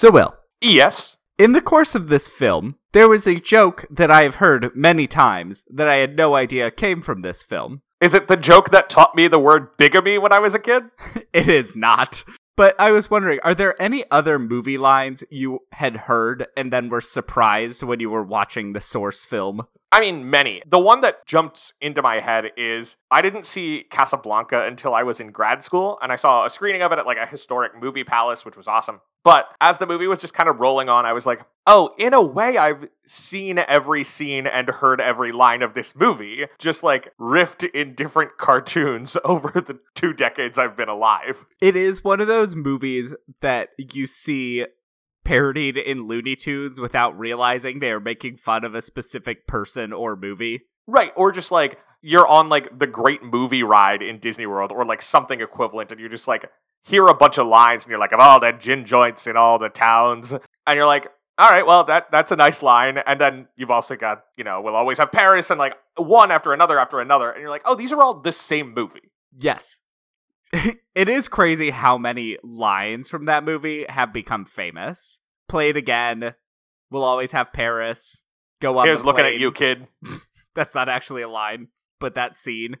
So, Will, Yes. in the course of this film, there was a joke that I have heard many times that I had no idea came from this film. Is it the joke that taught me the word bigamy when I was a kid? It is not. But I was wondering, are there any other movie lines you had heard and then were surprised when you were watching the source film? I mean, many. The one that jumps into my head is I didn't see Casablanca until I was in grad school, and I saw a screening of it at like a historic movie palace, which was awesome. But as the movie was just kind of rolling on, I was like, oh, in a way, I've seen every scene and heard every line of this movie, just like riffed in different cartoons over the two decades I've been alive. It is one of those movies that you see parodied in Looney Tunes without realizing they are making fun of a specific person or movie. Right, or just like you're on like the great movie ride in Disney World or like something equivalent and you're just like hear a bunch of lines and you're like of all the gin joints in all the towns and you're like all right, well that that's a nice line and then you've also got, you know, we'll always have Paris and like one after another after another and you're like, "Oh, these are all the same movie." Yes. it is crazy how many lines from that movie have become famous. Play it again. We'll always have Paris. Go on. Here's looking at you, kid. That's not actually a line, but that scene.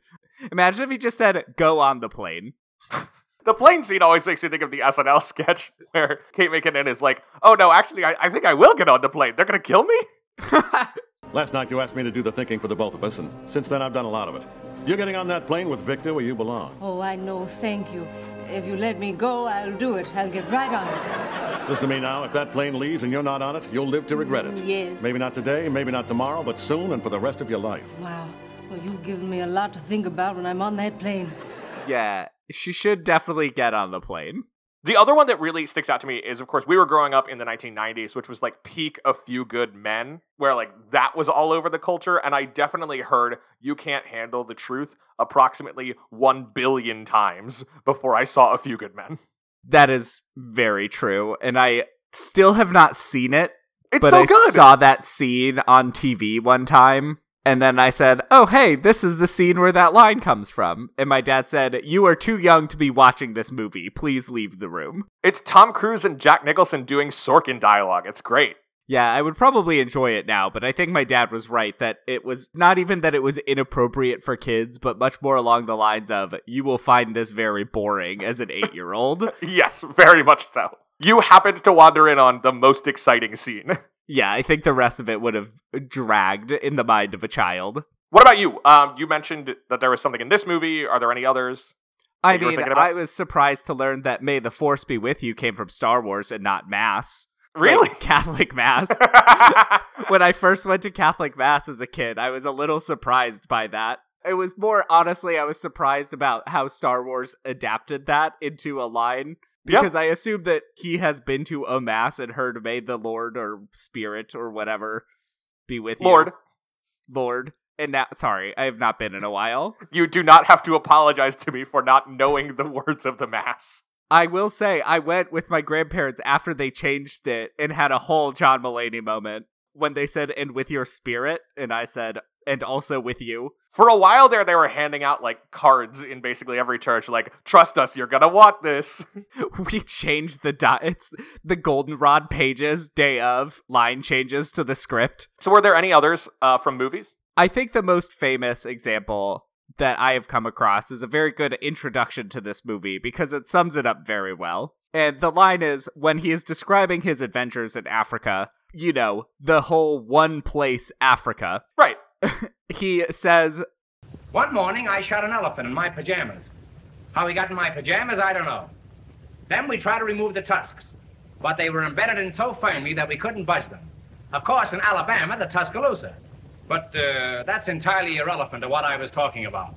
Imagine if he just said, go on the plane. The plane scene always makes me think of the SNL sketch where Kate McKinnon is like, "Oh no, actually I, I think I will get on the plane. They're going to kill me?" Last night you asked me to do the thinking for the both of us, and since then I've done a lot of it. You're getting on that plane with Victor where you belong. Oh, I know, thank you. If you let me go, I'll do it. I'll get right on it. Listen to me now. If that plane leaves and you're not on it, you'll live to regret it. Yes. Maybe not today, maybe not tomorrow, but soon and for the rest of your life. Wow. Well, you've given me a lot to think about when I'm on that plane. yeah, she should definitely get on the plane. The other one that really sticks out to me is, of course, we were growing up in the 1990s, which was like peak A Few Good Men, where like that was all over the culture. And I definitely heard You Can't Handle the Truth approximately 1 billion times before I saw A Few Good Men. That is very true. And I still have not seen it, It's but so I good. saw that scene on TV one time. And then I said, Oh, hey, this is the scene where that line comes from. And my dad said, You are too young to be watching this movie. Please leave the room. it's Tom Cruise and Jack Nicholson doing Sorkin dialogue. It's great. Yeah, I would probably enjoy it now, but I think my dad was right that it was not even that it was inappropriate for kids, but much more along the lines of, You will find this very boring as an eight year old. Yes, very much so. You happened to wander in on the most exciting scene. yeah, I think the rest of it would have dragged in the mind of a child. What about you? Um, you mentioned that there was something in this movie. Are there any others? I that you were mean. I was surprised to learn that May the Force be with you came from Star Wars and not Mass. Really? Like Catholic Mass. when I first went to Catholic Mass as a kid, I was a little surprised by that. It was more honestly, I was surprised about how Star Wars adapted that into a line Because I assume that he has been to a mass and heard "May the Lord or Spirit or whatever be with you, Lord, Lord." And now, sorry, I have not been in a while. you do not have to apologize to me for not knowing the words of the Mass. I will say, I went with my grandparents after they changed it and had a whole John Mulaney moment when they said, and with your spirit. And I said, and also with you. For a while there, they were handing out like cards in basically every church, like, trust us, you're gonna want this. We changed the dot. It's the goldenrod pages, day of, line changes to the script. So, were there any others uh, from movies? I think the most famous example that I have come across is a very good introduction to this movie because it sums it up very well. And the line is when he is describing his adventures in Africa, you know, the whole one place Africa, Right. he says, One morning, I shot an elephant in my pajamas. How he got in my pajamas, I don't know. Then we tried to remove the tusks, but they were embedded in so firmly that we couldn't budge them. Of course, in Alabama, the Tuscaloosa. But uh, that's entirely irrelevant to what I was talking about.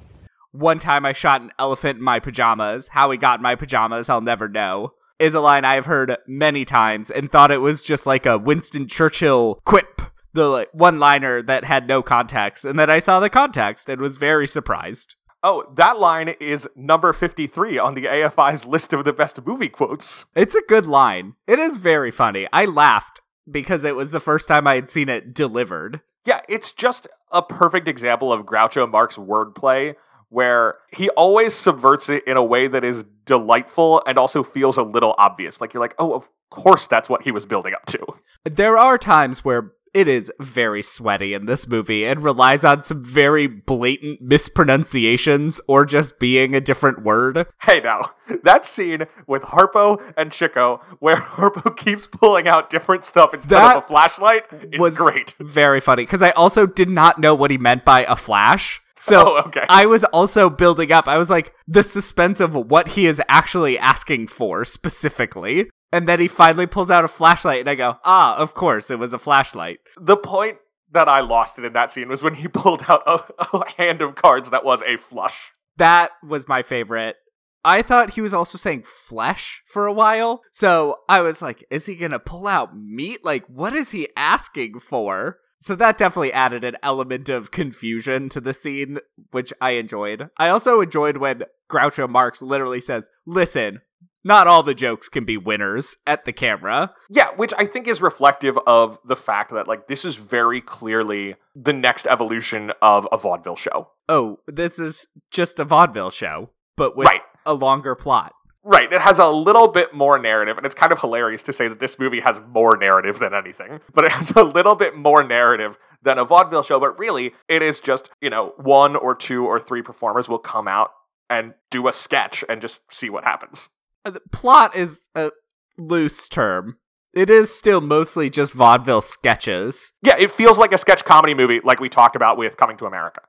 One time I shot an elephant in my pajamas. How he got in my pajamas, I'll never know. Is a line I've heard many times and thought it was just like a Winston Churchill quip, the like, one liner that had no context. And then I saw the context and was very surprised. Oh, that line is number 53 on the AFI's list of the best movie quotes. It's a good line. It is very funny. I laughed because it was the first time I had seen it delivered. Yeah, it's just a perfect example of Groucho Marx wordplay where he always subverts it in a way that is delightful and also feels a little obvious. Like you're like, oh, of course that's what he was building up to. There are times where it is very sweaty in this movie and relies on some very blatant mispronunciations or just being a different word. Hey now, that scene with Harpo and Chico where Harpo keeps pulling out different stuff instead That of a flashlight is was great. Very funny because I also did not know what he meant by a flash. So Oh, okay. I was also building up. I was like the suspense of what he is actually asking for specifically. And then he finally pulls out a flashlight and I go, "Ah, of course, it was a flashlight." The point that I lost it in that scene was when he pulled out a, a hand of cards that was a flush. That was my favorite. I thought he was also saying flesh for a while. So I was like, is he going to pull out meat? Like, what is he asking for? So that definitely added an element of confusion to the scene, which I enjoyed. I also enjoyed when Groucho Marx literally says, listen, not all the jokes can be winners at the camera. Yeah, which I think is reflective of the fact that like this is very clearly the next evolution of a vaudeville show. Oh, this is just a vaudeville show, but with Right. a longer plot. Right, it has a little bit more narrative, and it's kind of hilarious to say that this movie has more narrative than anything, but it has a little bit more narrative than a vaudeville show, but really, it is just, you know, one or two or three performers will come out and do a sketch and just see what happens. Uh, the plot is a loose term. It is still mostly just vaudeville sketches. Yeah, it feels like a sketch comedy movie, like we talked about with Coming to America.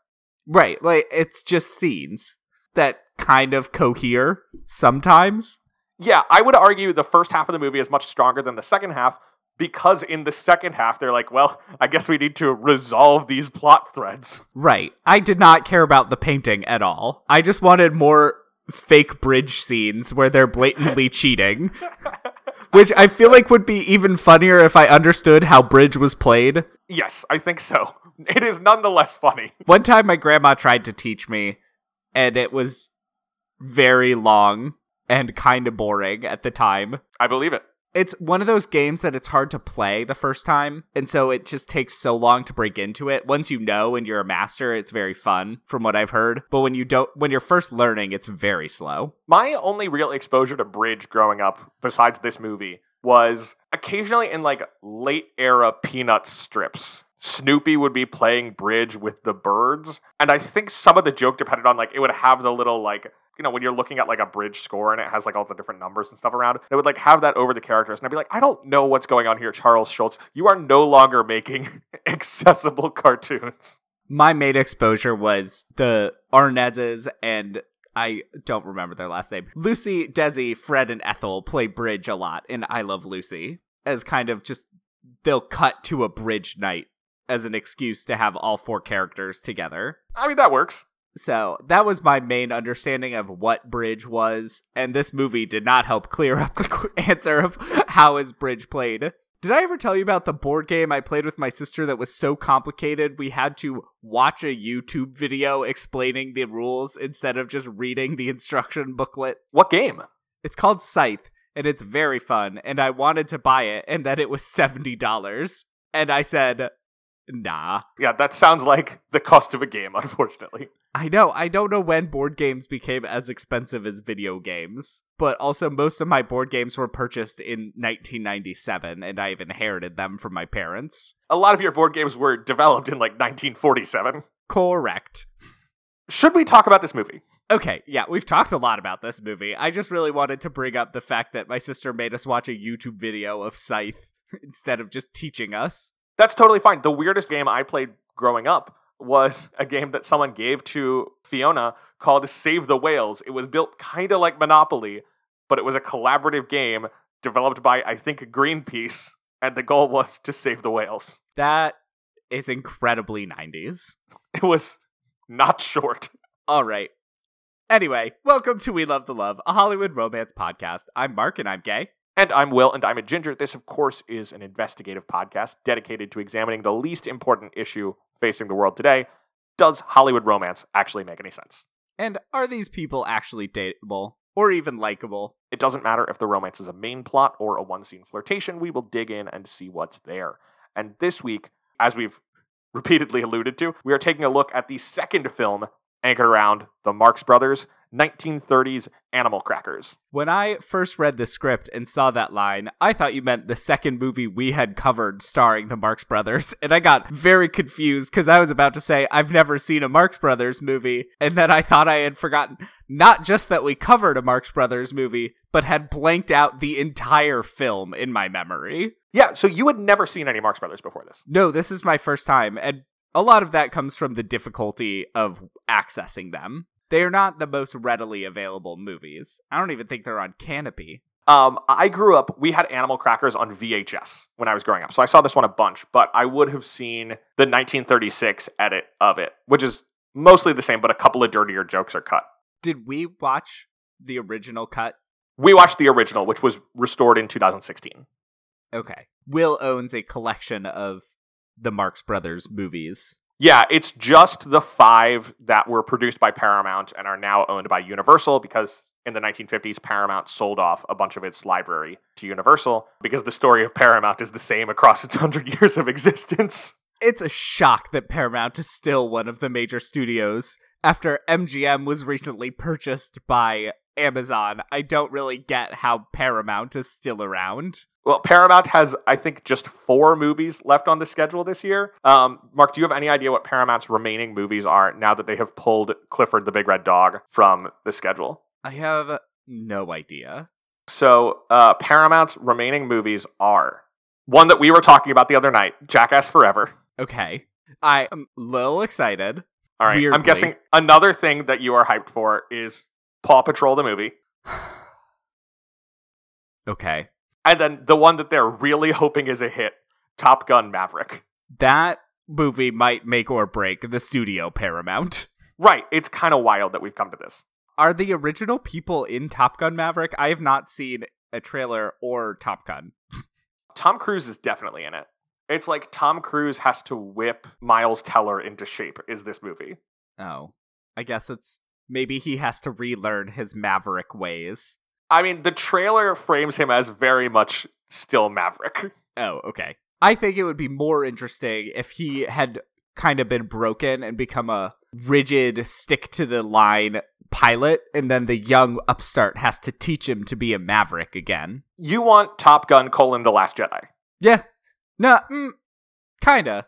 Right, like it's just scenes that kind of cohere sometimes. Yeah, I would argue the first half of the movie is much stronger than the second half because in the second half, they're like, well, I guess we need to resolve these plot threads. Right. I did not care about the painting at all. I just wanted more fake bridge scenes where they're blatantly cheating. Which I feel like would be even funnier if I understood how bridge was played. Yes, I think so. It is nonetheless funny. One time my grandma tried to teach me, and it was very long and kind of boring at the time. I believe it. It's one of those games that it's hard to play the first time, and so it just takes so long to break into it. Once you know and you're a master, it's very fun from what I've heard. But when you don't when you're first learning, it's very slow. My only real exposure to bridge growing up, besides this movie, was occasionally in like late era Peanuts strips. Snoopy would be playing bridge with the birds, and I think some of the joke depended on like it would have the little like you know when you're looking at like a bridge score and it has like all the different numbers and stuff around. It would like have that over the characters, and I'd be like, I don't know what's going on here, Charles Schulz. You are no longer making accessible cartoons. My main exposure was the Arnezes and I don't remember their last name. Lucy, Desi, Fred, and Ethel play bridge a lot in I Love Lucy as kind of just they'll cut to a bridge night as an excuse to have all four characters together. I mean that works. So that was my main understanding of what bridge was, and this movie did not help clear up the answer of how is bridge played. Did I ever tell you about the board game I played with my sister that was so complicated we had to watch a YouTube video explaining the rules instead of just reading the instruction booklet? What game? It's called Scythe, and it's very fun, and I wanted to buy it, and then it was $70. And I said, nah. Yeah, that sounds like the cost of a game, unfortunately. I know. I don't know when board games became as expensive as video games, but also most of my board games were purchased in 1997 and I've inherited them from my parents. A lot of your board games were developed in like 1947. Correct. Should we talk about this movie? Okay, yeah, we've talked a lot about this movie. I just really wanted to bring up the fact that my sister made us watch a YouTube video of Scythe instead of just teaching us. That's totally fine. The weirdest game I played growing up was a game that someone gave to Fiona called Save the Whales. It was built kind of like Monopoly, but it was a collaborative game developed by, I think, Greenpeace, and the goal was to save the whales. That is incredibly 90s. It was not short. All right. Anyway, welcome to We Love the Love, a Hollywood romance podcast. I'm Mark and I'm gay. And I'm Will, and I'm a ginger. This, of course, is an investigative podcast dedicated to examining the least important issue facing the world today. Does Hollywood romance actually make any sense? And are these people actually dateable or even likable? It doesn't matter if the romance is a main plot or a one scene flirtation, we will dig in and see what's there. And this week, as we've repeatedly alluded to, we are taking a look at the second film anchored around the Marx Brothers 1930s animal crackers. When I first read the script and saw that line, I thought you meant the second movie we had covered starring the Marx Brothers, and I got very confused because I was about to say I've never seen a Marx Brothers movie, and then I thought I had forgotten not just that we covered a Marx Brothers movie, but had blanked out the entire film in my memory. Yeah, so you had never seen any Marx Brothers before this. No, this is my first time, and a lot of that comes from the difficulty of accessing them. They are not the most readily available movies. I don't even think they're on Kanopy. Um, I grew up, we had Animal Crackers on VHS when I was growing up. So I saw this one a bunch, but I would have seen the 1936 edit of it, which is mostly the same, but a couple of dirtier jokes are cut. Did we watch the original cut? We watched the original, which was restored in 2016. Okay. Will owns a collection of the Marx Brothers movies. Yeah, it's just the five that were produced by Paramount and are now owned by Universal because in the 1950s, Paramount sold off a bunch of its library to Universal because the story of Paramount is the same across its 100 years of existence. It's a shock that Paramount is still one of the major studios after MGM was recently purchased by Amazon. I don't really get how Paramount is still around. Well, Paramount has, I think, just four movies left on the schedule this year. Um, Mark, do you have any idea what Paramount's remaining movies are now that they have pulled Clifford the Big Red Dog from the schedule? I have no idea. So, uh, Paramount's remaining movies are one that we were talking about the other night Jackass Forever. Okay. I am a little excited. All right. Weirdly. I'm guessing another thing that you are hyped for is Paw Patrol the movie. Okay. And then the one that they're really hoping is a hit Top Gun Maverick. That movie might make or break the studio Paramount. Right. It's kind of wild that we've come to this. Are the original people in Top Gun Maverick? I have not seen a trailer or Top Gun. Tom Cruise is definitely in it. It's like Tom Cruise has to whip Miles Teller into shape, is this movie. Oh. I guess it's maybe he has to relearn his Maverick ways. I mean, the trailer frames him as very much still Maverick. Oh, okay. I think it would be more interesting if he had kind of been broken and become a rigid, stick to the line pilot, and then the young upstart has to teach him to be a maverick again. You want Top Gun colon The Last Jedi. Yeah. No, mm, kinda.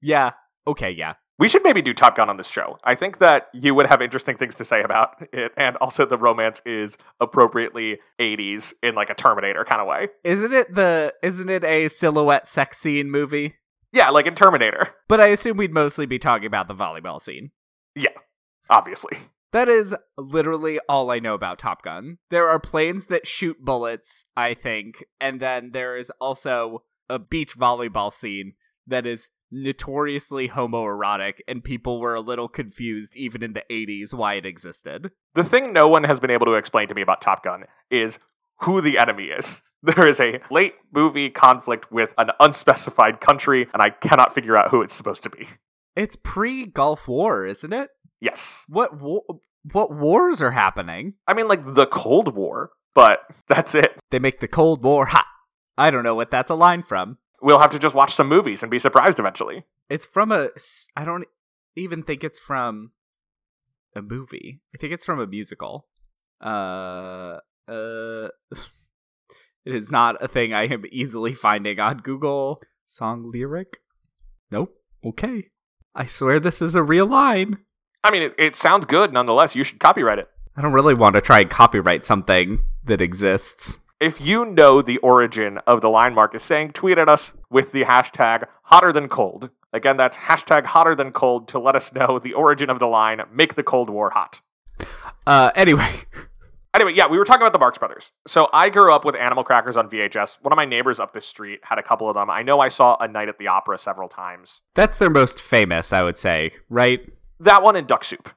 Yeah. Okay, yeah. We should maybe do Top Gun on this show. I think that you would have interesting things to say about it, and also the romance is appropriately 80s in like a Terminator kind of way. Isn't it the isn't it a silhouette sex scene movie? Yeah, like in Terminator. But I assume we'd mostly be talking about the volleyball scene. Yeah, obviously. That is literally all I know about Top Gun. There are planes that shoot bullets, I think, and then there is also a beach volleyball scene that is notoriously homoerotic, and people were a little confused even in the 80s why it existed. The thing no one has been able to explain to me about Top Gun is who the enemy is. There is a late movie conflict with an unspecified country, and I cannot figure out who it's supposed to be. It's pre Gulf War, isn't it? Yes. What what wars are happening? I mean, like the Cold War, but that's it. They make the Cold War hot. I don't know what that's a line from. We'll have to just watch some movies and be surprised eventually. It's from a. I don't even think it's from a movie. I think it's from a musical. Uh, uh, it is not a thing I am easily finding on Google. Song lyric? Nope. Okay. I swear this is a real line. I mean, it, it sounds good nonetheless. You should copyright it. I don't really want to try and copyright something that exists. If you know the origin of the line Mark is saying, tweet at us with the hashtag hotter than cold. Again, that's hashtag hotter than cold to let us know the origin of the line, make the Cold War hot. Uh, anyway. Anyway, yeah, we were talking about the Marx Brothers. So I grew up with Animal Crackers on VHS. One of my neighbors up the street had a couple of them. I know I saw A Night at the Opera several times. That's their most famous, I would say, right? That one and Duck Soup.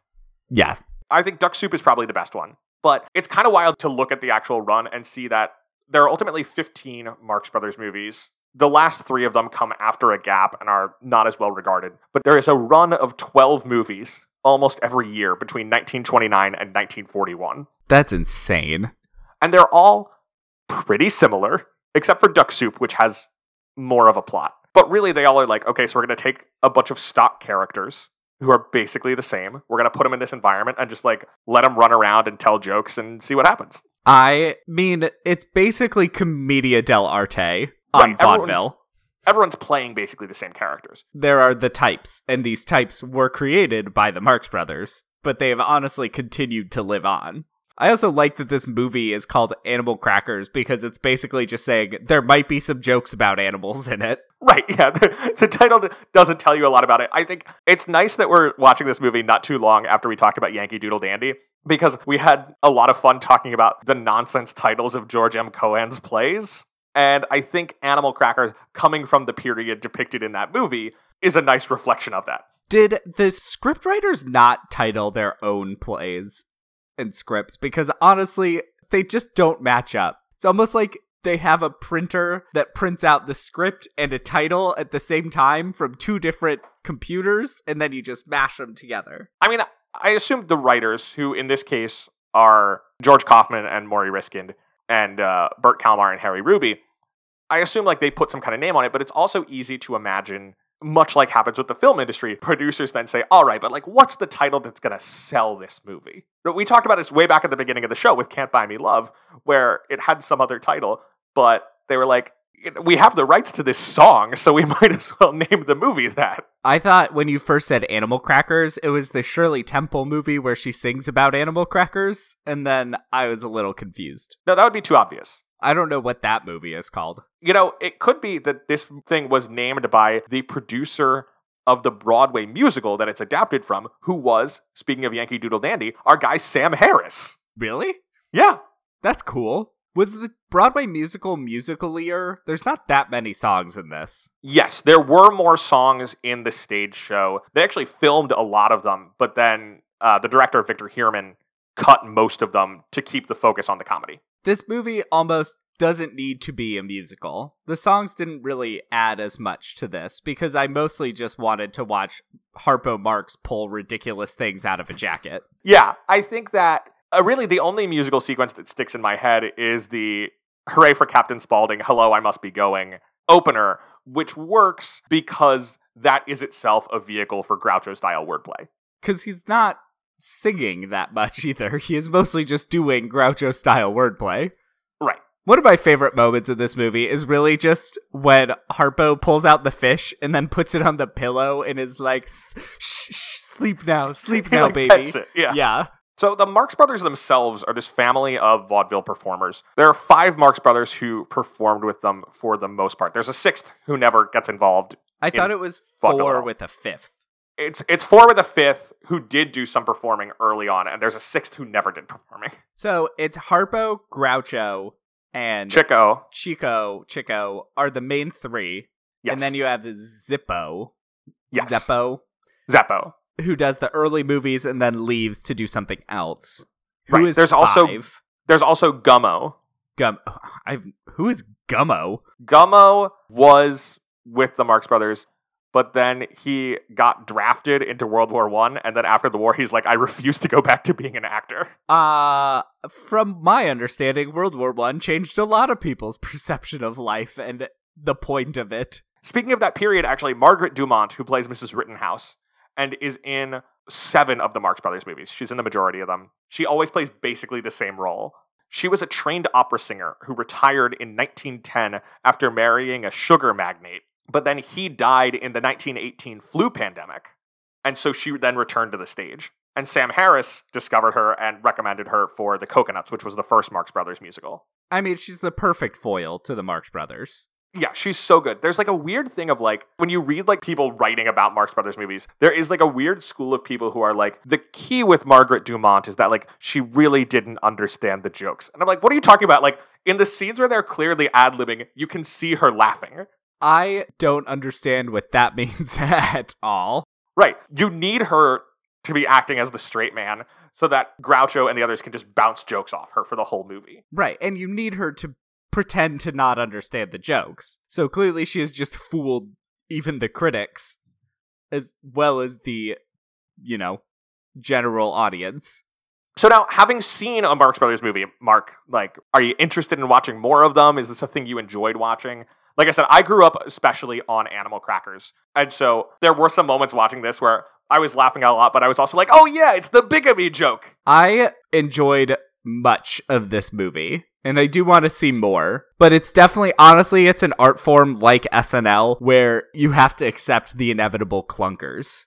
Yes. I think Duck Soup is probably the best one. But it's kind of wild to look at the actual run and see that there are ultimately 15 Marx Brothers movies. The last three of them come after a gap and are not as well regarded. But there is a run of 12 movies almost every year between 1929 and 1941. That's insane. And they're all pretty similar, except for Duck Soup, which has more of a plot. But really, they all are like, okay, so we're going to take a bunch of stock characters who are basically the same. We're going to put them in this environment and just like let them run around and tell jokes and see what happens. I mean, it's basically Commedia dell'arte on Right, everyone's- vaudeville. Everyone's playing basically the same characters. There are the types, and these types were created by the Marx Brothers, but they have honestly continued to live on. I also like that this movie is called Animal Crackers because it's basically just saying there might be some jokes about animals in it. Right, yeah. The, the title doesn't tell you a lot about it. I think it's nice that we're watching this movie not too long after we talked about Yankee Doodle Dandy because we had a lot of fun talking about the nonsense titles of George M. Cohan's plays. And I think Animal Crackers, coming from the period depicted in that movie, is a nice reflection of that. Did the scriptwriters not title their own plays and scripts? Because honestly, they just don't match up. It's almost like they have a printer that prints out the script and a title at the same time from two different computers, and then you just mash them together. I mean, I assume the writers, who in this case are George Kaufman and Morrie Ryskind and uh, Bert Kalmar and Harry Ruby, I assume like they put some kind of name on it, but it's also easy to imagine, much like happens with the film industry, producers then say, all right, but like, what's the title that's going to sell this movie? We talked about this way back at the beginning of the show with Can't Buy Me Love, where it had some other title, but they were like, we have the rights to this song, so we might as well name the movie that. I thought when you first said Animal Crackers, it was the Shirley Temple movie where she sings about animal crackers, and then I was a little confused. No, that would be too obvious. I don't know what that movie is called. You know, it could be that this thing was named by the producer of the Broadway musical that it's adapted from, who was, speaking of Yankee Doodle Dandy, our guy Sam Harris. Really? Yeah. That's cool. Was the Broadway musical musicalier? There's not that many songs in this. Yes, there were more songs in the stage show. They actually filmed a lot of them, but then uh, the director, Victor Heerman, cut most of them to keep the focus on the comedy. This movie almost doesn't need to be a musical. The songs didn't really add as much to this because I mostly just wanted to watch Harpo Marx pull ridiculous things out of a jacket. Yeah, I think that uh, really the only musical sequence that sticks in my head is the Hooray for Captain Spaulding, Hello, I Must Be Going opener, which works because that is itself a vehicle for Groucho style wordplay. Because he's not singing that much either. He is mostly just doing Groucho style wordplay. Right. One of my favorite moments in this movie is really just when Harpo pulls out the fish and then puts it on the pillow and is like, "Shh, shh, sleep now, sleep now, like, baby. it, yeah. yeah. So the Marx Brothers themselves are this family of vaudeville performers. There are five Marx Brothers who performed with them for the most part. There's a sixth who never gets involved. I thought it was four with a fifth. It's it's four with a fifth who did do some performing early on, and there's a sixth who never did performing. So it's Harpo, Groucho, and Chico, Chico, Chico are the main three. yes, And then you have Zippo, yes, Zeppo, Zeppo. who does the early movies and then leaves to do something else. Who Right, is there's also- There's also Gummo. Gum. I who is Gummo? Gummo was with the Marx Brothers, but then he got drafted into World War One, and then after the war, he's like, I refuse to go back to being an actor. Uh from my understanding, World War One changed a lot of people's perception of life and the point of it. Speaking of that period, actually, Margaret Dumont, who plays Mrs. Rittenhouse and is in seven of the Marx Brothers movies, she's in the majority of them. She always plays basically the same role. She was a trained opera singer who retired in 1910 after marrying a sugar magnate, but then he died in the 1918 flu pandemic. And so she then returned to the stage. And Sam Harris discovered her and recommended her for The Cocoanuts, which was the first Marx Brothers musical. I mean, she's the perfect foil to the Marx Brothers. Yeah, she's so good. There's like a weird thing of like when you read like people writing about Marx Brothers movies, there is like a weird school of people who are like the key with Margaret Dumont is that like she really didn't understand the jokes. And I'm like, what are you talking about? Like in the scenes where they're clearly ad-libbing, you can see her laughing. I don't understand what that means at all. Right. You need her to be acting as the straight man so that Groucho and the others can just bounce jokes off her for the whole movie. Right, and you need her to pretend to not understand the jokes. So clearly she has just fooled even the critics as well as the, you know, general audience. So now, having seen a Marx Brothers movie, Mark, like, are you interested in watching more of them? Is this a thing you enjoyed watching? Like I said, I grew up especially on animal crackers. And so there were some moments watching this where I was laughing a lot, but I was also like, oh yeah, it's the bigamy joke. I enjoyed much of this movie. And I do want to see more, but it's definitely, honestly, it's an art form like SNL where you have to accept the inevitable clunkers.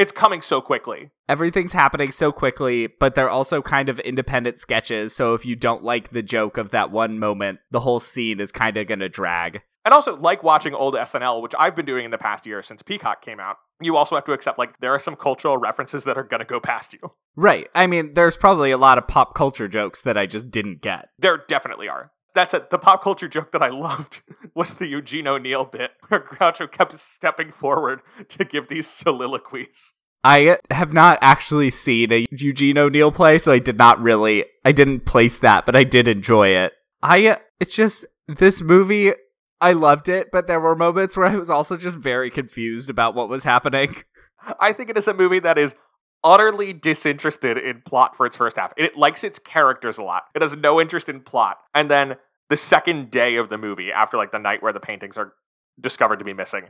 It's coming so quickly. Everything's happening so quickly, but they're also kind of independent sketches. So if you don't like the joke of that one moment, the whole scene is kind of going to drag. And also, like watching old SNL, which I've been doing in the past year since Peacock came out, you also have to accept like there are some cultural references that are going to go past you. Right. I mean, there's probably a lot of pop culture jokes that I just didn't get. There definitely are. That's it. The pop culture joke that I loved was the Eugene O'Neill bit where Groucho kept stepping forward to give these soliloquies. I have not actually seen a Eugene O'Neill play, so I did not really, I didn't place that, but I did enjoy it. I, it's just, this movie I loved it, but there were moments where I was also just very confused about what was happening. I think it is a movie that is utterly disinterested in plot for its first half. It likes its characters a lot. It has no interest in plot. And then the second day of the movie, after like the night where the paintings are discovered to be missing,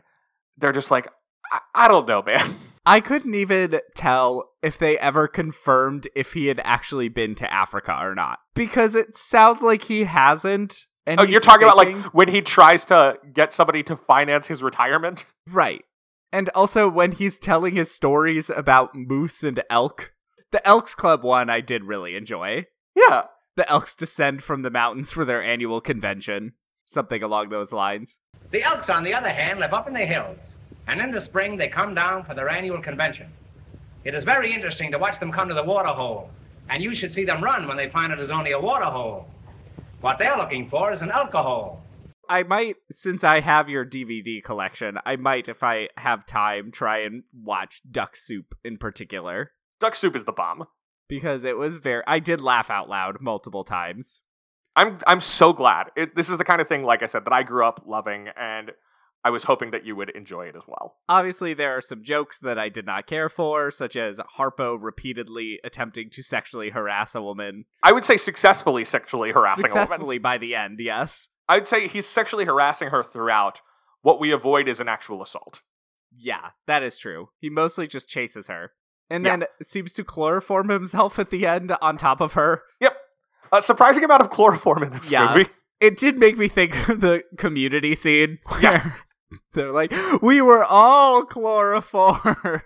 they're just like, I, I don't know, man. I couldn't even tell if they ever confirmed if he had actually been to Africa or not. Because it sounds like he hasn't. And oh, you're talking about like when he tries to get somebody to finance his retirement? Right. And also when he's telling his stories about moose and elk. The Elks Club one I did really enjoy. Yeah. The elks descend from the mountains for their annual convention. Something along those lines. The elks, on the other hand, live up in the hills, and in the spring they come down for their annual convention. It is very interesting to watch them come to the water hole, and you should see them run when they find it is only a water hole. What they're looking for is an alcohol. I might, since I have your DVD collection, I might, if I have time, try and watch Duck Soup in particular. Duck Soup is the bomb. Because it was very. I did laugh out loud multiple times. I'm I'm so glad. It, this is the kind of thing, like I said, that I grew up loving, and I was hoping that you would enjoy it as well. Obviously, there are some jokes that I did not care for, such as Harpo repeatedly attempting to sexually harass a woman. I would say successfully sexually harassing a woman. Successfully by the end, yes. I'd say he's sexually harassing her throughout. What we avoid is an actual assault. Yeah, that is true. He mostly just chases her. And Yeah. then seems to chloroform himself at the end on top of her. Yep. A surprising amount of chloroform in this Yeah. movie. It did make me think of the community scene where Yeah. they're like, we were all chloroformed.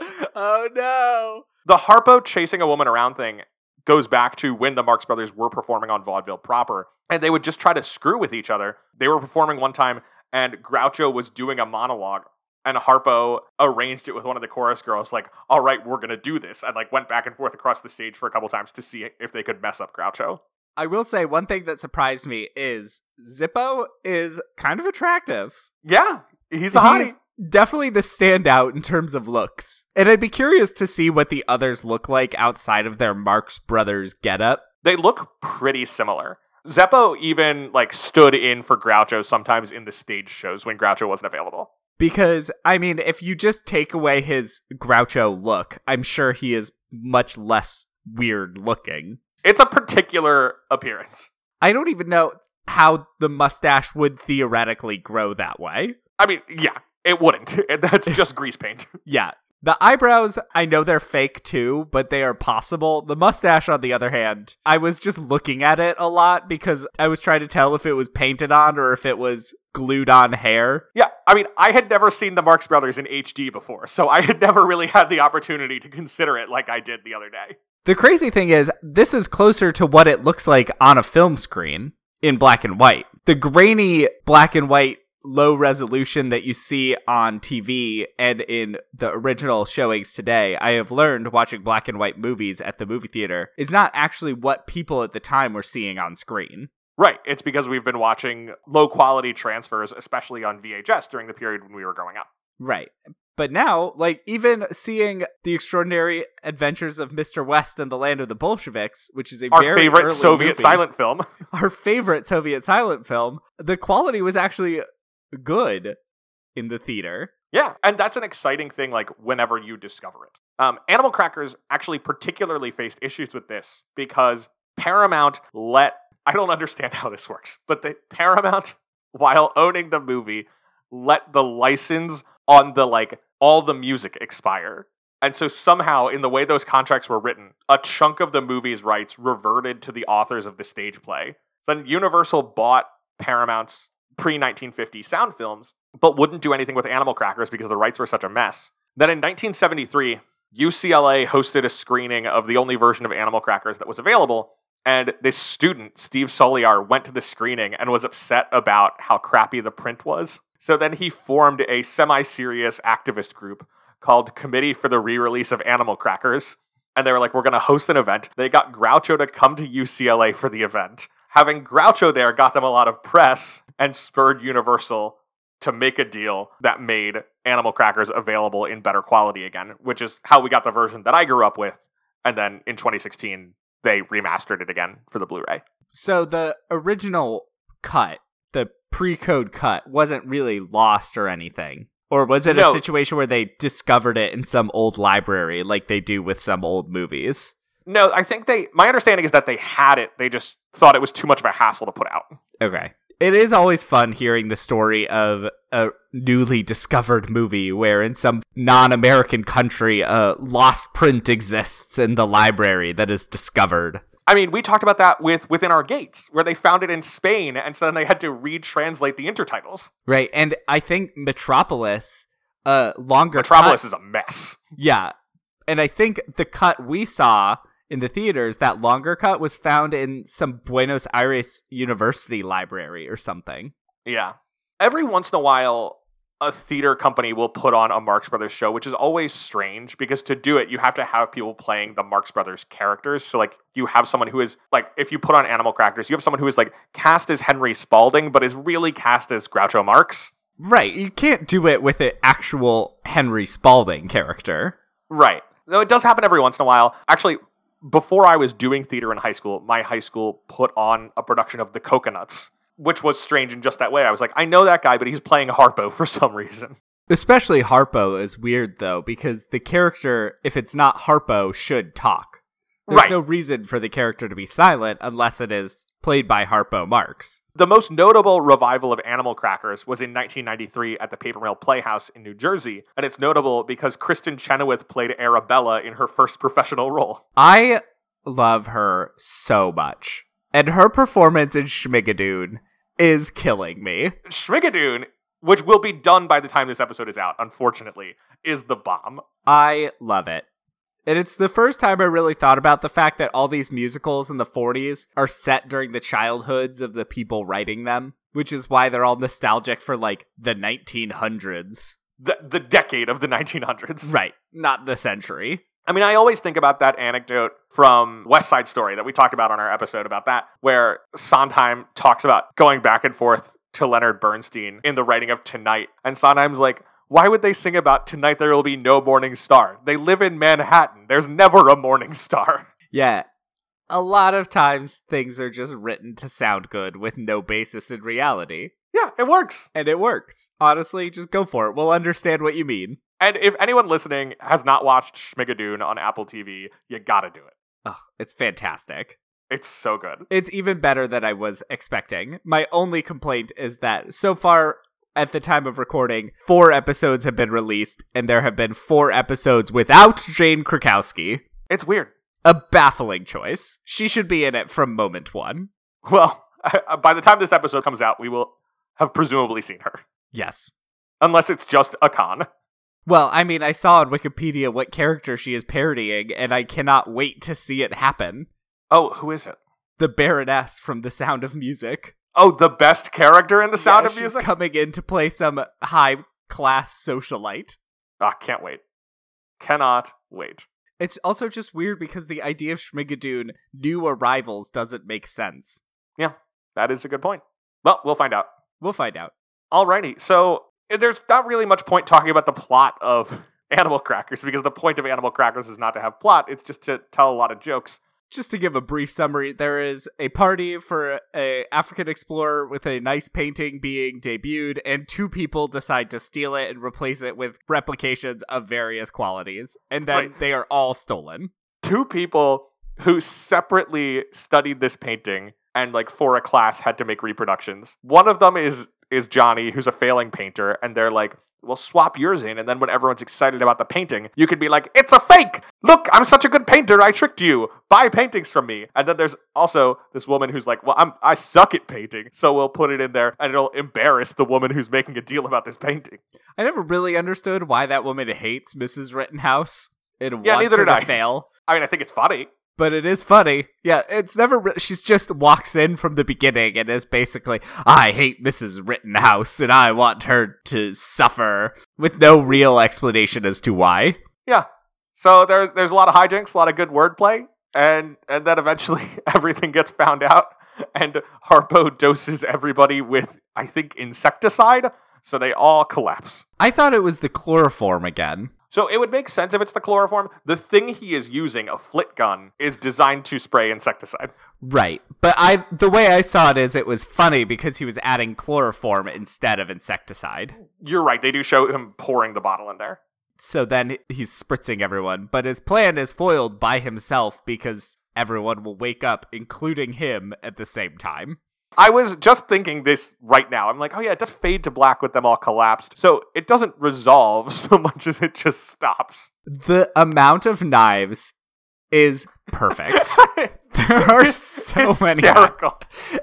oh no. The Harpo chasing a woman around thing goes back to when the Marx Brothers were performing on vaudeville proper, and they would just try to screw with each other. They were performing one time, and Groucho was doing a monologue, and Harpo arranged it with one of the chorus girls, like, "All right, we're gonna do this," and like went back and forth across the stage for a couple times to see if they could mess up Groucho. I will say one thing that surprised me is Zippo is kind of attractive. Yeah, he's a hottie. He's definitely the standout in terms of looks. And I'd be curious to see what the others look like outside of their Marx Brothers getup. They look pretty similar. Zeppo even like stood in for Groucho sometimes in the stage shows when Groucho wasn't available. Because, I mean, if you just take away his Groucho look, I'm sure he is much less weird looking. It's a particular appearance. I don't even know how the mustache would theoretically grow that way. I mean, yeah, it wouldn't. That's just grease paint. Yeah. The eyebrows, I know they're fake too, but they are possible. The mustache, on the other hand, I was just looking at it a lot because I was trying to tell if it was painted on or if it was glued on hair. Yeah, I mean, I had never seen the Marx Brothers in HD before, so I had never really had the opportunity to consider it like I did the other day. The crazy thing is, this is closer to what it looks like on a film screen in black and white. The grainy black and white low resolution that you see on TV and in the original showings today, I have learned watching black and white movies at the movie theater is not actually what people at the time were seeing on screen. Right, it's because we've been watching low quality transfers, especially on VHS during the period when we were growing up. Right. But now, like, even seeing The Extraordinary Adventures of Mr. West and the Land of the Bolsheviks, which is a Our favorite Soviet movie, silent film. our favorite Soviet silent film, the quality was actually good in the theater. Yeah, and that's an exciting thing, like whenever you discover it. Um, Animal Crackers actually particularly faced issues with this because Paramount let I don't understand how this works, but the Paramount while owning the movie, let the license on the like all the music expire. And so somehow, in the way those contracts were written, a chunk of the movie's rights reverted to the authors of the stage play. Then Universal bought Paramount's pre 1950 sound films, but wouldn't do anything with Animal Crackers because the rights were such a mess. Then in 1973, UCLA hosted a screening of the only version of Animal Crackers that was available. And this student, Steve Stoliar, went to the screening and was upset about how crappy the print was. So then he formed a semi serious activist group called Committee for the Re Release of Animal Crackers. And they were like, we're going to host an event. They got Groucho to come to UCLA for the event. Having Groucho there got them a lot of press and spurred Universal to make a deal that made Animal Crackers available in better quality again, which is how we got the version that I grew up with. And then in 2016, they remastered it again for the Blu ray. So the original cut, the pre code cut, wasn't really lost or anything. Or was it No. a situation where they discovered it in some old library like they do with some old movies? No, I think they, my understanding is that they had it. They just thought it was too much of a hassle to put out. Okay. It is always fun hearing the story of a newly discovered movie where in some non American country a lost print exists in the library that is discovered. I mean, we talked about that with Within Our Gates, where they found it in Spain, and so then they had to retranslate the intertitles. Right. And I think Metropolis, a longer Metropolis cut- is a mess. Yeah. And I think the cut we saw in the theaters, that longer cut was found in some Buenos Aires University library or something. Yeah. Every once in a while, a theater company will put on a Marx Brothers show, which is always strange because to do it, you have to have people playing the Marx Brothers characters. So, like, you have someone who is, like, if you put on Animal Crackers, you have someone who is, like, cast as Henry Spaulding, but is really cast as Groucho Marx. Right. You can't do it with an actual Henry Spaulding character. Right. Though it does happen every once in a while. Actually, before I was doing theater in high school, my high school put on a production of The Cocoanuts, which was strange in just that way. I was like, I know that guy, but he's playing Harpo for some reason. Especially Harpo is weird though, because the character, if it's not Harpo, should talk. There's Right. no reason for the character to be silent unless it is played by Harpo Marx. The most notable revival of Animal Crackers was in 1993 at the Paper Mill Playhouse in New Jersey, and it's notable because Kristin Chenoweth played Arabella in her first professional role. I love her so much. And her performance in Schmigadoon is killing me. Schmigadoon, which will be done by the time this episode is out, unfortunately, is the bomb. I love it. And it's the first time I really thought about the fact that all these musicals in the 40s are set during the childhoods of the people writing them, which is why they're all nostalgic for like the 1900s. The, the decade of the 1900s. Right, not the century. I mean, I always think about that anecdote from West Side Story that we talked about on our episode about that, where Sondheim talks about going back and forth to Leonard Bernstein in the writing of Tonight. And Sondheim's like, why would they sing about Tonight There Will Be No Morning Star? They live in Manhattan. There's never a morning star. Yeah. A lot of times things are just written to sound good with no basis in reality. Yeah, it works. And it works. Honestly, just go for it. We'll understand what you mean. And if anyone listening has not watched Schmigadoon on Apple TV, you gotta do it. Oh, it's fantastic. It's so good. It's even better than I was expecting. My only complaint is that so far, at the time of recording, four episodes have been released, and there have been four episodes without Jane Krakowski. It's weird. A baffling choice. She should be in it from moment one. Well, uh, by the time this episode comes out, we will have presumably seen her. Yes. Unless it's just a con. Well, I mean, I saw on Wikipedia what character she is parodying, and I cannot wait to see it happen. Oh, who is it? The Baroness from The Sound of Music. Oh, the best character in the Sound Yeah, of Music? coming in to play some high class socialite. Ah, can't wait. Cannot wait. It's also just weird because the idea of Schmigadoon, new arrivals, doesn't make sense. Yeah, that is a good point. Well, we'll find out. We'll find out. Alrighty, so eh, there's not really much point talking about the plot of Animal Crackers because the point of Animal Crackers is not to have plot, it's just to tell a lot of jokes. Just to give a brief summary, there is a party for a African explorer with a nice painting being debuted, and two people decide to steal it and replace it with replications of various qualities, and then they are all stolen. Two people who separately studied this painting and like for a class had to make reproductions. One of them is is Johnny, who's a failing painter, and they're like, well, swap yours in, and then when everyone's excited about the painting, you can be like, it's a fake! Look, I'm such a good painter, I tricked you! Buy paintings from me! And then there's also this woman who's like, well, I'm, I suck at painting, so we'll put it in there, and it'll embarrass the woman who's making a deal about this painting. I never really understood why that woman hates Mrs. Rittenhouse. It Yeah, wants her did to I. fail. I mean, I think it's funny. But it is funny. Yeah, it's never. Re- she's just walks in from the beginning and is basically, I hate Mrs. Rittenhouse and I want her to suffer, with no real explanation as to why. Yeah. So there's there's a lot of hijinks, a lot of good wordplay, and and then eventually everything gets found out, and Harpo doses everybody with I think insecticide, so they all collapse. I thought it was the chloroform again. So it would make sense if it's the chloroform. The thing he is using, a flit gun, is designed to spray insecticide. Right, but I the way I saw it is it was funny because he was adding chloroform instead of insecticide. You're right. They do show him pouring the bottle in there. So then he's spritzing everyone, but his plan is foiled by himself because everyone will wake up, including him, at the same time. I was just thinking this right now. I'm like, oh yeah, it does fade to black with them all collapsed. So it doesn't resolve so much as it just stops. The amount of knives is perfect. there are so many.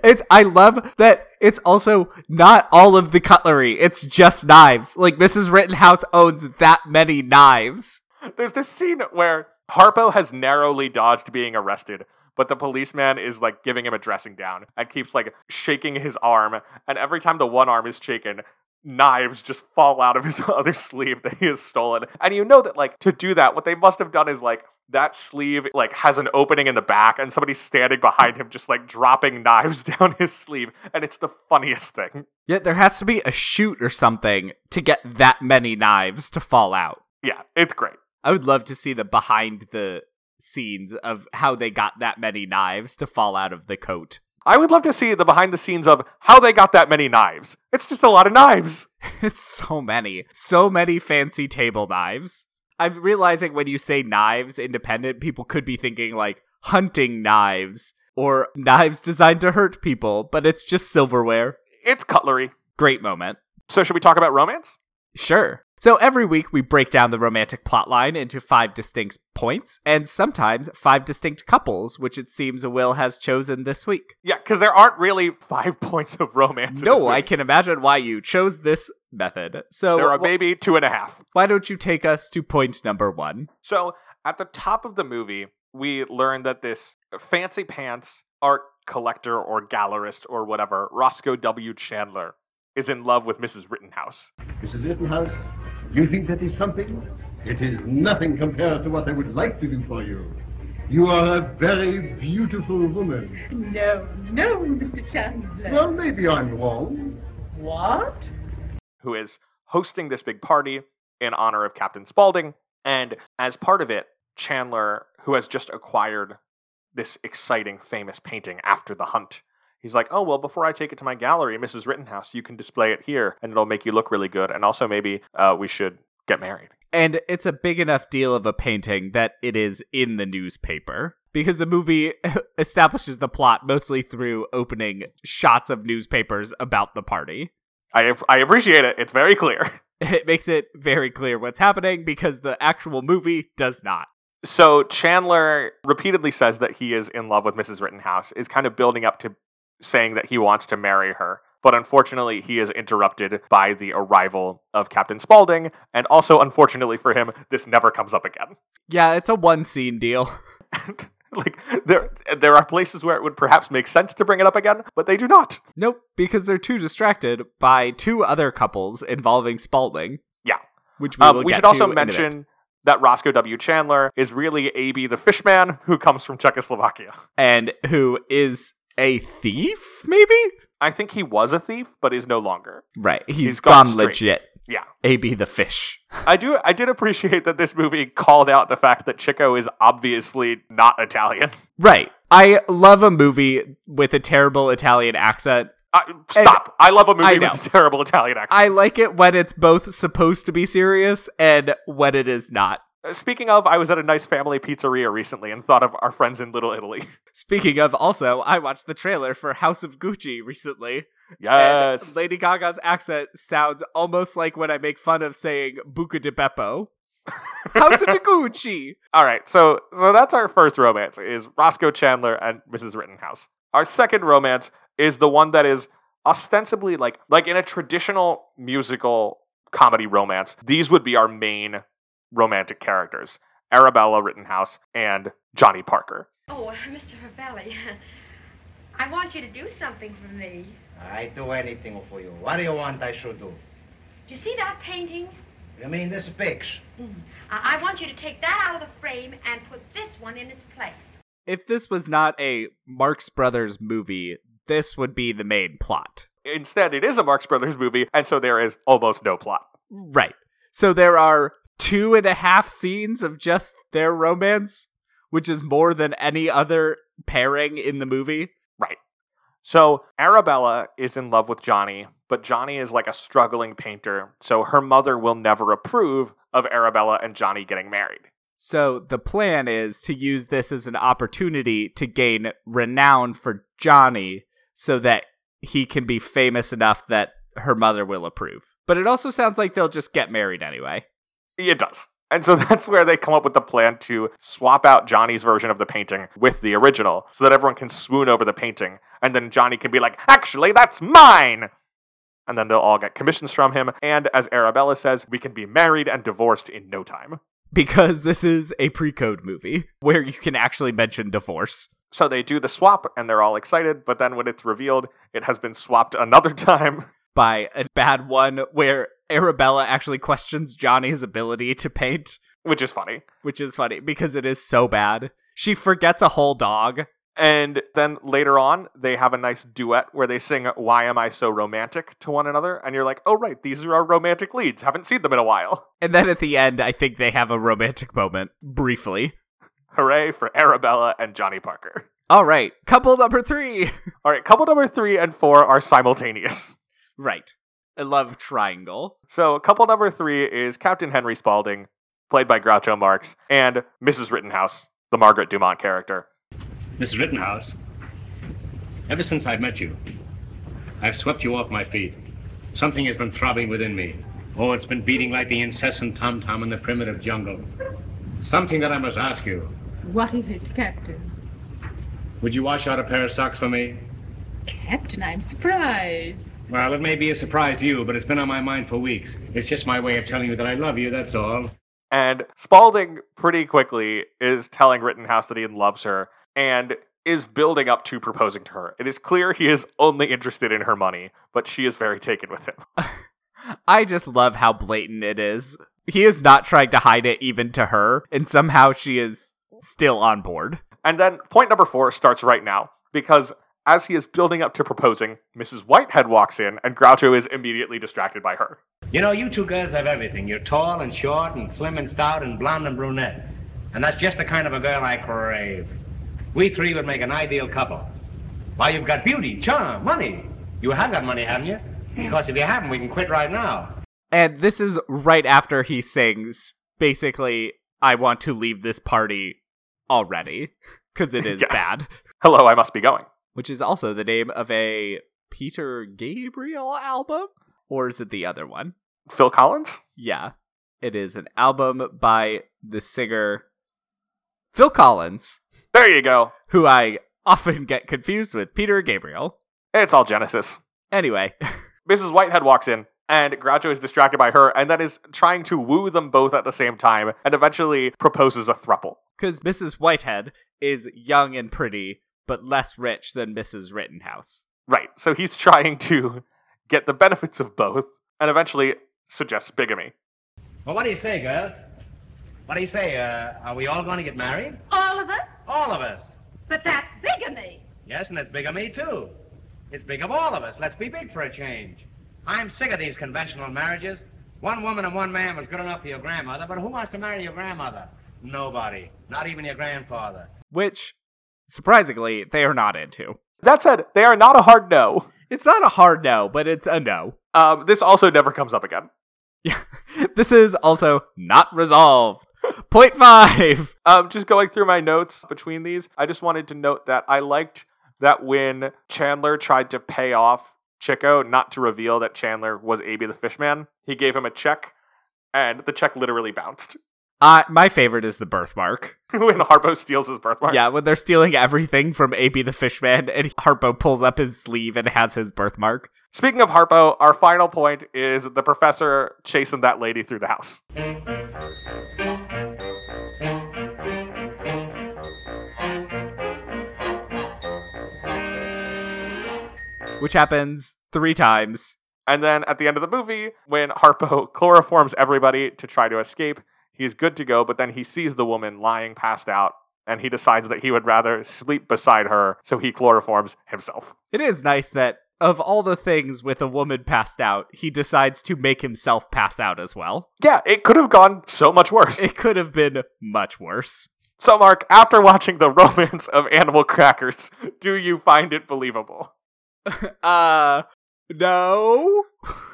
It's I love that it's also not all of the cutlery. It's just knives. Like Mrs. Rittenhouse owns that many knives. There's this scene where Harpo has narrowly dodged being arrested, but the policeman is like giving him a dressing down and keeps like shaking his arm. And every time the one arm is shaken, knives just fall out of his other sleeve that he has stolen. And you know that like to do that, what they must have done is like that sleeve like has an opening in the back and somebody's standing behind him just like dropping knives down his sleeve and it's the funniest thing. Yeah, there has to be a chute or something to get that many knives to fall out. Yeah, it's great. I would love to see the behind the scenes of how they got that many knives to fall out of the coat. I would love to see the behind the scenes of how they got that many knives. It's just a lot of knives. It's so many. So many fancy table knives. I'm realizing when you say knives independent, people could be thinking like hunting knives or knives designed to hurt people, but it's just silverware. It's cutlery. Great moment. So should we talk about romance? Sure. So every week we break down the romantic plotline into five distinct points, and sometimes five distinct couples, which it seems a Will has chosen this week. Yeah, because there aren't really five points of romance. No, I can imagine why you chose this method. So There are wh- maybe two and a half. why don't you take us to point number one? So at the top of the movie, we learn that this fancy pants art collector or gallerist or whatever, Roscoe W. Chandler, is in love with Mrs. Rittenhouse. Mrs. Rittenhouse, you think that is something? It is nothing compared to what I would like to do for you. You are a very beautiful woman. No, no, Mr. Chandler. Well, maybe I'm wrong. what? who is hosting this big party in honor of Captain Spaulding. And as part of it, Chandler, who has just acquired this exciting, famous painting after the hunt, he's like, Oh, well, before I take it to my gallery, Mrs. Rittenhouse, you can display it here and it'll make you look really good. And also, maybe uh, we should get married. And it's a big enough deal of a painting that it is in the newspaper. Because the movie establishes the plot mostly through opening shots of newspapers about the party. I, I appreciate it. It's very clear. It makes it very clear what's happening because the actual movie does not. So Chandler repeatedly says that he is in love with Mrs. Rittenhouse, is kind of building up to saying that he wants to marry her. But unfortunately, he is interrupted by the arrival of Captain Spaulding, and also, unfortunately for him, this never comes up again. Yeah, it's a one scene deal. like there, there are places where it would perhaps make sense to bring it up again, but they do not. Nope, because they're too distracted by two other couples involving Spaulding, Yeah. which we Um, we should also to in a bit. mention that Roscoe W. Chandler is really Abie the Fishman, who comes from Czechoslovakia. and who is a thief, maybe? I think he was a thief, but is no longer. Right, he's He's gone gone, legit. Yeah. Abie the fish. I do I did appreciate that this movie called out the fact that Chico is obviously not Italian. Right. I love a movie with a terrible Italian accent. Uh, stop. I love a movie with a terrible Italian accent. I like it when it's both supposed to be serious and when it is not. Uh, Speaking of, I was at a nice family pizzeria recently and thought of our friends in Little Italy. Speaking of, also, I watched the trailer for House of Gucci recently. Yes. Lady Gaga's accent sounds almost like when I make fun of saying Buca di Beppo. House of Gucci! All right, so so that's our first romance is Roscoe Chandler and Mrs. Rittenhouse. Our second romance is the one that is ostensibly like like in a traditional musical comedy romance. These would be our main romantic characters: Arabella Rittenhouse and Johnny Parker. Oh, Mr. Ravelli, I want you to do something for me. I do anything for you. What do you want I should do? Do you see that painting? You mean this picture? Mm. I, I want you to take that out of the frame and put this one in its place. If this was not a Marx Brothers movie, this would be the main plot. Instead, it is a Marx Brothers movie, and so there is almost no plot. Right. So there are two and a half scenes of just their romance, which is more than any other pairing in the movie. Right. So Arabella is in love with Johnny, but Johnny is like a struggling painter, so her mother will never approve of Arabella and Johnny getting married. So the plan is to use this as an opportunity to gain renown for Johnny so that he can be famous enough that her mother will approve. But it also sounds like they'll just get married anyway. It does. And so that's where they come up with the plan to swap out Johnny's version of the painting with the original so that everyone can swoon over the painting. And then Johnny can be like, actually, that's mine! And then they'll all get commissions from him. And as Arabella says, we can be married and divorced in no time. Because this is a pre code movie where you can actually mention divorce. So they do the swap and they're all excited, but then when it's revealed, it has been swapped another time. By a bad one where Arabella actually questions Johnny's ability to paint, Which is funny. which is funny because it is so bad. She forgets a whole dog. And then later on, they have a nice duet where they sing Why Am I So Romantic to one another. And you're like, oh, right, these are our romantic leads. Haven't seen them in a while. And then at the end, I think they have a romantic moment briefly. Hooray for Arabella and Johnny Parker. All right, couple number three. All right, couple number three and four are simultaneous. right. I love triangle. So, couple number three is Captain Henry Spaulding, played by Groucho Marx, and Mrs. Rittenhouse, the Margaret Dumont character. Mrs. Rittenhouse, ever since I've met you, I've swept you off my feet. Something has been throbbing within me. Oh, it's been beating like the incessant tom tom in the primitive jungle. Something that I must ask you. What is it, Captain? Would you wash out a pair of socks for me? Captain, I'm surprised. Well, it may be a surprise to you, but it's been on my mind for weeks. It's just my way of telling you that I love you, that's all. And Spaulding pretty quickly is telling Rittenhouse that he loves her and is building up to proposing to her. It is clear he is only interested in her money, but she is very taken with him. I just love how blatant it is. He is not trying to hide it even to her, and somehow she is still on board. And then point number four starts right now because as he is building up to proposing, Mrs. Whitehead walks in and Groucho is immediately distracted by her. You know, you two girls have everything. You're tall and short and slim and stout and blonde and brunette. And that's just the kind of a girl I crave. We three would make an ideal couple. Why, you've got beauty, charm, money. You have got money, haven't you? Because if you haven't, we can quit right now. And this is right after he sings, basically, I want to leave this party already, because it is Yes. bad. Hello, I must be going. Which is also the name of a Peter Gabriel album? Or is it the other one? Phil Collins? Yeah. It is an album by the singer Phil Collins, There you go. who I often get confused with Peter Gabriel. It's all Genesis. Anyway, Mrs. Whitehead walks in, and Groucho is distracted by her, and then is trying to woo them both at the same time, and eventually proposes a thruple. because Mrs. Whitehead is young and pretty, but less rich than Mrs. Rittenhouse. Right, so he's trying to get the benefits of both, and eventually suggests bigamy. Well, what do you say, girls? What do you say? Uh, are we all going to get married? All of us? All of us. But that's bigamy. Yes, and it's big of me, too. It's big of all of us. Let's be big for a change. I'm sick of these conventional marriages. One woman and one man was good enough for your grandmother, but who wants to marry your grandmother? Nobody. Not even your grandfather. Which, surprisingly, they are not into. That said, they are not a hard no. It's not a hard no, but it's a no. Um, this also never comes up again. this is also not resolved. Point five. Um, just going through my notes between these, I just wanted to note that I liked that when Chandler tried to pay off Chico, not to reveal that Chandler was Abie the Fishman, he gave him a check, and the check literally bounced. Uh, my favorite is the birthmark. when Harpo steals his birthmark. Yeah, when they're stealing everything from Abie the Fishman, and Harpo pulls up his sleeve and has his birthmark. Speaking of Harpo, our final point is the professor chasing that lady through the house. Which happens three times. And then at the end of the movie, when Harpo chloroforms everybody to try to escape, he's good to go, but then he sees the woman lying passed out and he decides that he would rather sleep beside her, so he chloroforms himself. It is nice that of all the things with a woman passed out, he decides to make himself pass out as well. Yeah, it could have gone so much worse. It could have been much worse. So, Mark, after watching The Romance of Animal Crackers, do you find it believable? uh, no.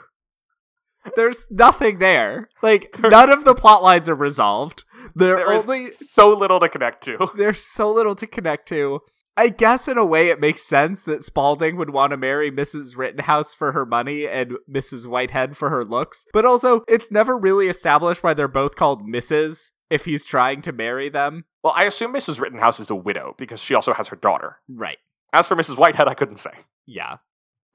There's nothing there. Like none of the plot lines are resolved. There, There only so little to connect to. there's so little to connect to. I guess in a way it makes sense that Spaulding would want to marry Mrs. Rittenhouse for her money and Mrs. Whitehead for her looks, but also it's never really established why they're both called Mrs. if he's trying to marry them. Well, I assume Mrs. Rittenhouse is a widow because she also has her daughter. Right. As for Mrs. Whitehead, I couldn't say. Yeah.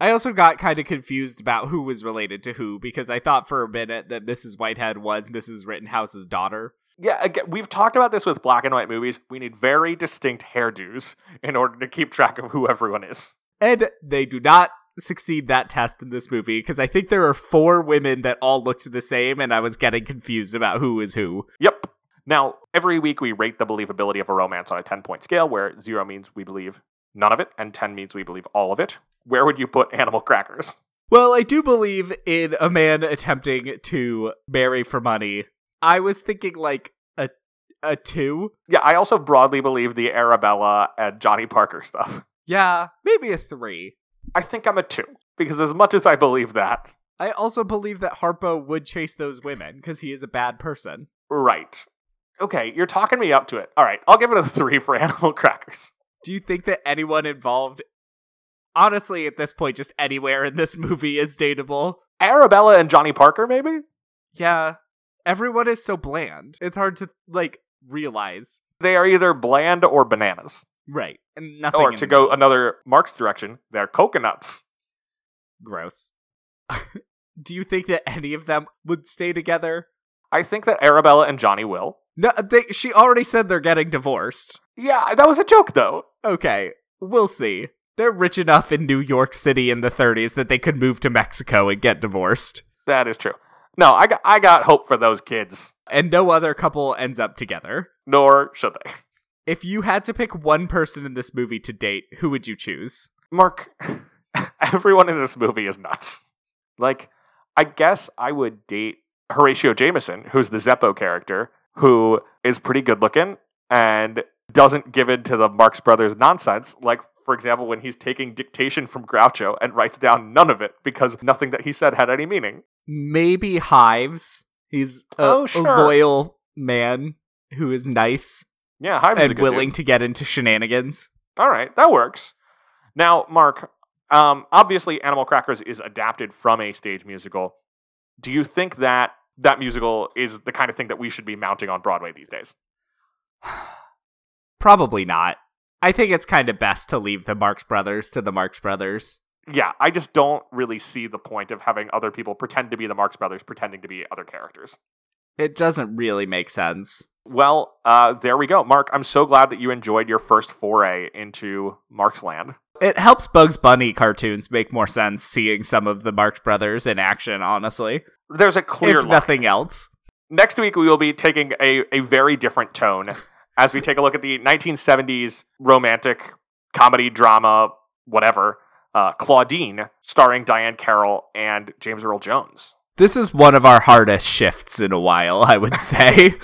I also got kind of confused about who was related to who because I thought for a minute that Mrs. Whitehead was Mrs. Rittenhouse's daughter. Yeah, again, we've talked about this with black and white movies. We need very distinct hairdos in order to keep track of who everyone is. And they do not succeed that test in this movie because I think there are four women that all looked the same and I was getting confused about who is who. Yep. Now, every week we rate the believability of a romance on a 10 point scale where zero means we believe none of it and 10 means we believe all of it. Where would you put Animal Crackers? Well, I do believe in a man attempting to marry for money. I was thinking like a a 2. Yeah, I also broadly believe the Arabella and Johnny Parker stuff. Yeah, maybe a 3. I think I'm a 2 because as much as I believe that, I also believe that Harpo would chase those women because he is a bad person. right. Okay, you're talking me up to it. All right, I'll give it a 3 for Animal Crackers. Do you think that anyone involved, honestly, at this point, just anywhere in this movie is dateable? Arabella and Johnny Parker, maybe? Yeah, everyone is so bland. It's hard to like realize. They are either bland or bananas. Right, and nothing. Or to go another Marx direction, they're coconuts. gross. Do you think that any of them would stay together? I think that Arabella and Johnny will. No, they, she already said they're getting divorced. Yeah, that was a joke though. Okay, we'll see. They're rich enough in New York City in the 30s that they could move to Mexico and get divorced. That is true. No, I got I got hope for those kids. And no other couple ends up together. Nor should they. If you had to pick one person in this movie to date, who would you choose? Mark, everyone in this movie is nuts. Like, I guess I would date Horatio Jamison, who's the Zeppo character, who is pretty good looking and doesn't give in to the Marx Brothers nonsense. Like, for example, when he's taking dictation from Groucho and writes down none of it because nothing that he said had any meaning. Maybe Hives. He's a, Oh, a loyal man who is nice Yeah, Hives is a and willing dude. to get into shenanigans. All right, that works. Now, Mark, um, obviously, Animal Crackers is adapted from a stage musical. Do you think that that musical is the kind of thing that we should be mounting on Broadway these days? Probably not. I think it's kind of best to leave the Marx Brothers to the Marx Brothers. Yeah, I just don't really see the point of having other people pretend to be the Marx Brothers pretending to be other characters. It doesn't really make sense. Well, uh, there we go. Mark, I'm so glad that you enjoyed your first foray into Marx Land. It helps Bugs Bunny cartoons make more sense seeing some of the Marx Brothers in action, honestly. There's a clear if line. nothing else. Next week, we will be taking a, a very different tone as we take a look at the 1970s romantic comedy drama, whatever, uh, Claudine, starring Diahann Carroll and James Earl Jones. This is one of our hardest shifts in a while, I would say.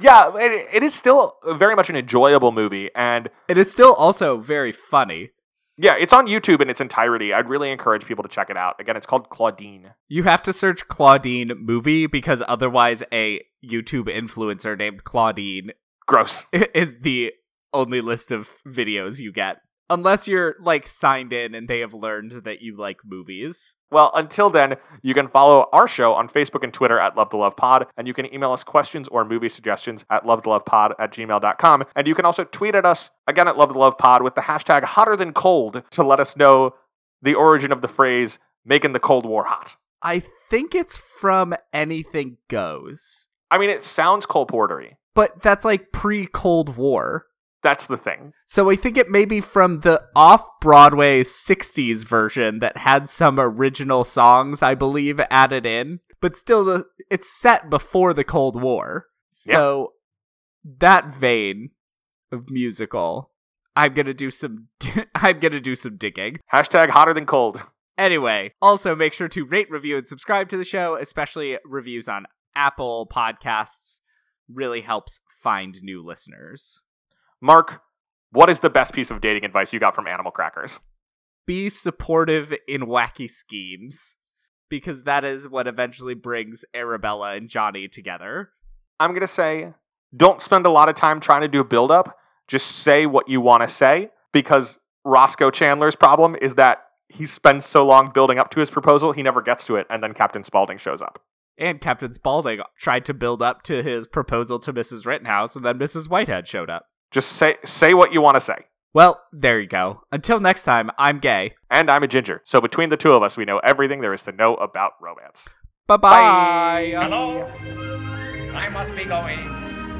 Yeah, it, it is still very much an enjoyable movie, and it is still also very funny. Yeah, it's on YouTube in its entirety. I'd really encourage people to check it out. Again, it's called Claudine. You have to search Claudine movie because otherwise a YouTube influencer named Claudine Gross. is the only list of videos you get. Unless you're like signed in and they have learned that you like movies. Well, until then, you can follow our show on Facebook and Twitter at Love the Love Pod, and you can email us questions or movie suggestions at lovethelovepod at gmail.com. And you can also tweet at us, again at Love the Love Pod, with the hashtag hotter than cold to let us know the origin of the phrase making the Cold War hot. I think it's from Anything Goes. I mean, it sounds Cole Portery. But that's like pre Cold War. That's the thing. So I think it may be from the off Broadway 60s version that had some original songs, I believe, added in. But still, the, it's set before the Cold War. So that vein of musical, I'm gonna do some. I'm gonna do some digging. Hashtag hotter than cold. Anyway, also make sure to rate, review, and subscribe to the show, especially reviews on Apple Podcasts. Really helps find new listeners. Mark, what is the best piece of dating advice you got from Animal Crackers? Be supportive in wacky schemes, because that is what eventually brings Arabella and Johnny together. I'm going to say don't spend a lot of time trying to do a build up. Just say what you want to say because Roscoe Chandler's problem is that he spends so long building up to his proposal, he never gets to it, and then Captain Spaulding shows up. And Captain Spaulding tried to build up to his proposal to Mrs. Rittenhouse, and then Mrs. Whitehead showed up. Just say say what you want to say. Well, there you go. Until next time, I'm gay. And I'm a ginger. So between the two of us, we know everything there is to know about romance. Bye-bye. Hello? I must be going.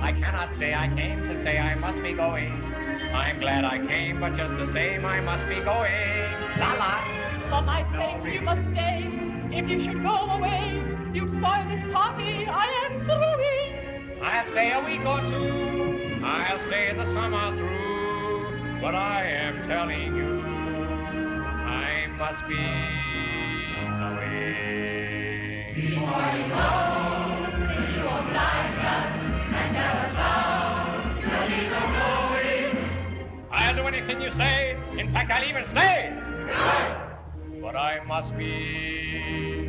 I cannot stay. I came to say I must be going. I'm glad I came, but just the same, I must be going. La la. For my sake, you must stay. If you should go away, you spoil this party. I am through. I'll stay a week or two. I'll stay the summer through. But I am telling you, I must be going. Before you go, you will blind us and never found. You'll be the going. I'll do anything you say. In fact, I'll even stay. But I must be